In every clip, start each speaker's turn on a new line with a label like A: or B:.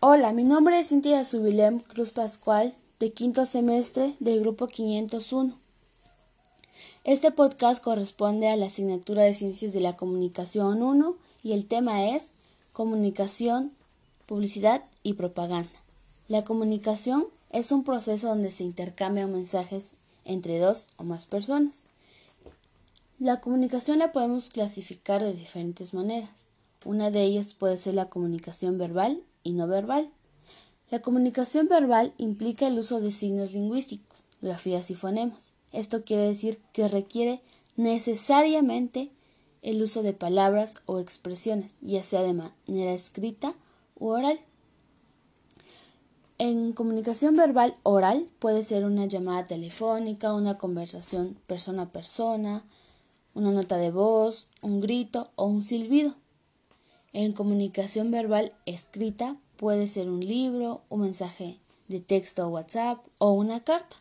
A: Hola, mi nombre es Cintia Subilem Cruz Pascual, de quinto semestre del grupo 501. Este podcast corresponde a la asignatura de Ciencias de la Comunicación 1 y el tema es Comunicación, Publicidad y Propaganda. La comunicación es un proceso donde se intercambian mensajes entre dos o más personas. La comunicación la podemos clasificar de diferentes maneras. Una de ellas puede ser la comunicación verbal y no verbal. La comunicación verbal implica el uso de signos lingüísticos, grafías y fonemas. Esto quiere decir que requiere necesariamente el uso de palabras o expresiones, ya sea de manera escrita u oral. En comunicación verbal oral puede ser una llamada telefónica, una conversación persona a persona, una nota de voz, un grito o un silbido. En comunicación verbal escrita puede ser un libro, un mensaje de texto o WhatsApp o una carta.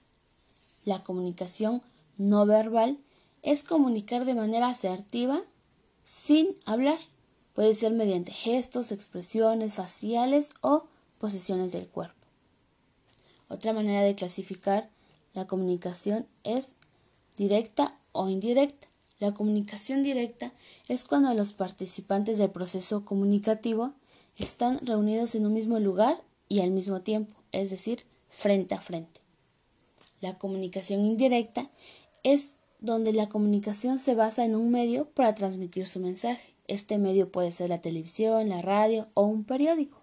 A: La comunicación no verbal es comunicar de manera asertiva sin hablar. Puede ser mediante gestos, expresiones faciales o posiciones del cuerpo. Otra manera de clasificar la comunicación es directa o indirecta. La comunicación directa es cuando los participantes del proceso comunicativo están reunidos en un mismo lugar y al mismo tiempo, es decir, frente a frente. La comunicación indirecta es donde la comunicación se basa en un medio para transmitir su mensaje. Este medio puede ser la televisión, la radio o un periódico.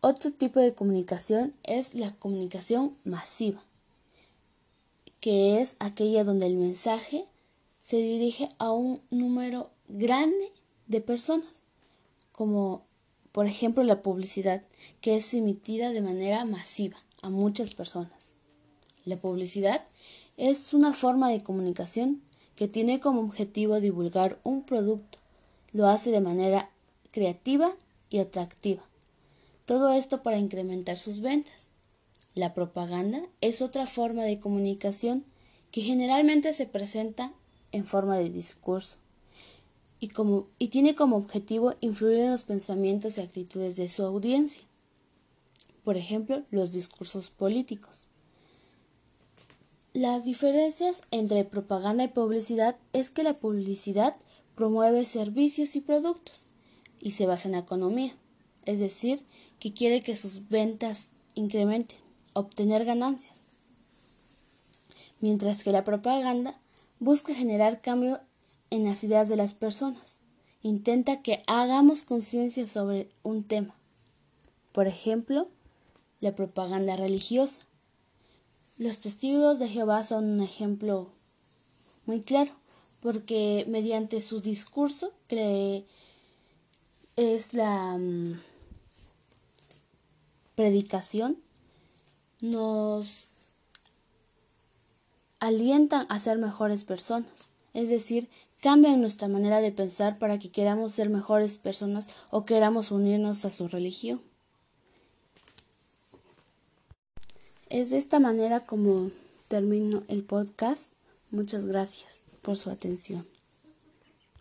A: Otro tipo de comunicación es la comunicación masiva que es aquella donde el mensaje se dirige a un número grande de personas, como por ejemplo la publicidad, que es emitida de manera masiva a muchas personas. La publicidad es una forma de comunicación que tiene como objetivo divulgar un producto. Lo hace de manera creativa y atractiva. Todo esto para incrementar sus ventas. La propaganda es otra forma de comunicación que generalmente se presenta en forma de discurso y, tiene como objetivo influir en los pensamientos y actitudes de su audiencia. Por ejemplo, los discursos políticos. Las diferencias entre propaganda y publicidad es que la publicidad promueve servicios y productos y se basa en la economía, es decir, que quiere que sus ventas incrementen obtener ganancias. Mientras que la propaganda busca generar cambios en las ideas de las personas. Intenta que hagamos conciencia sobre un tema. Por ejemplo, la propaganda religiosa. Los testigos de Jehová son un ejemplo muy claro, porque mediante su discurso, es la mm, predicación, nos alientan a ser mejores personas, es decir, cambian nuestra manera de pensar para que queramos ser mejores personas o queramos unirnos a su religión. Es de esta manera como termino el podcast. Muchas gracias por su atención.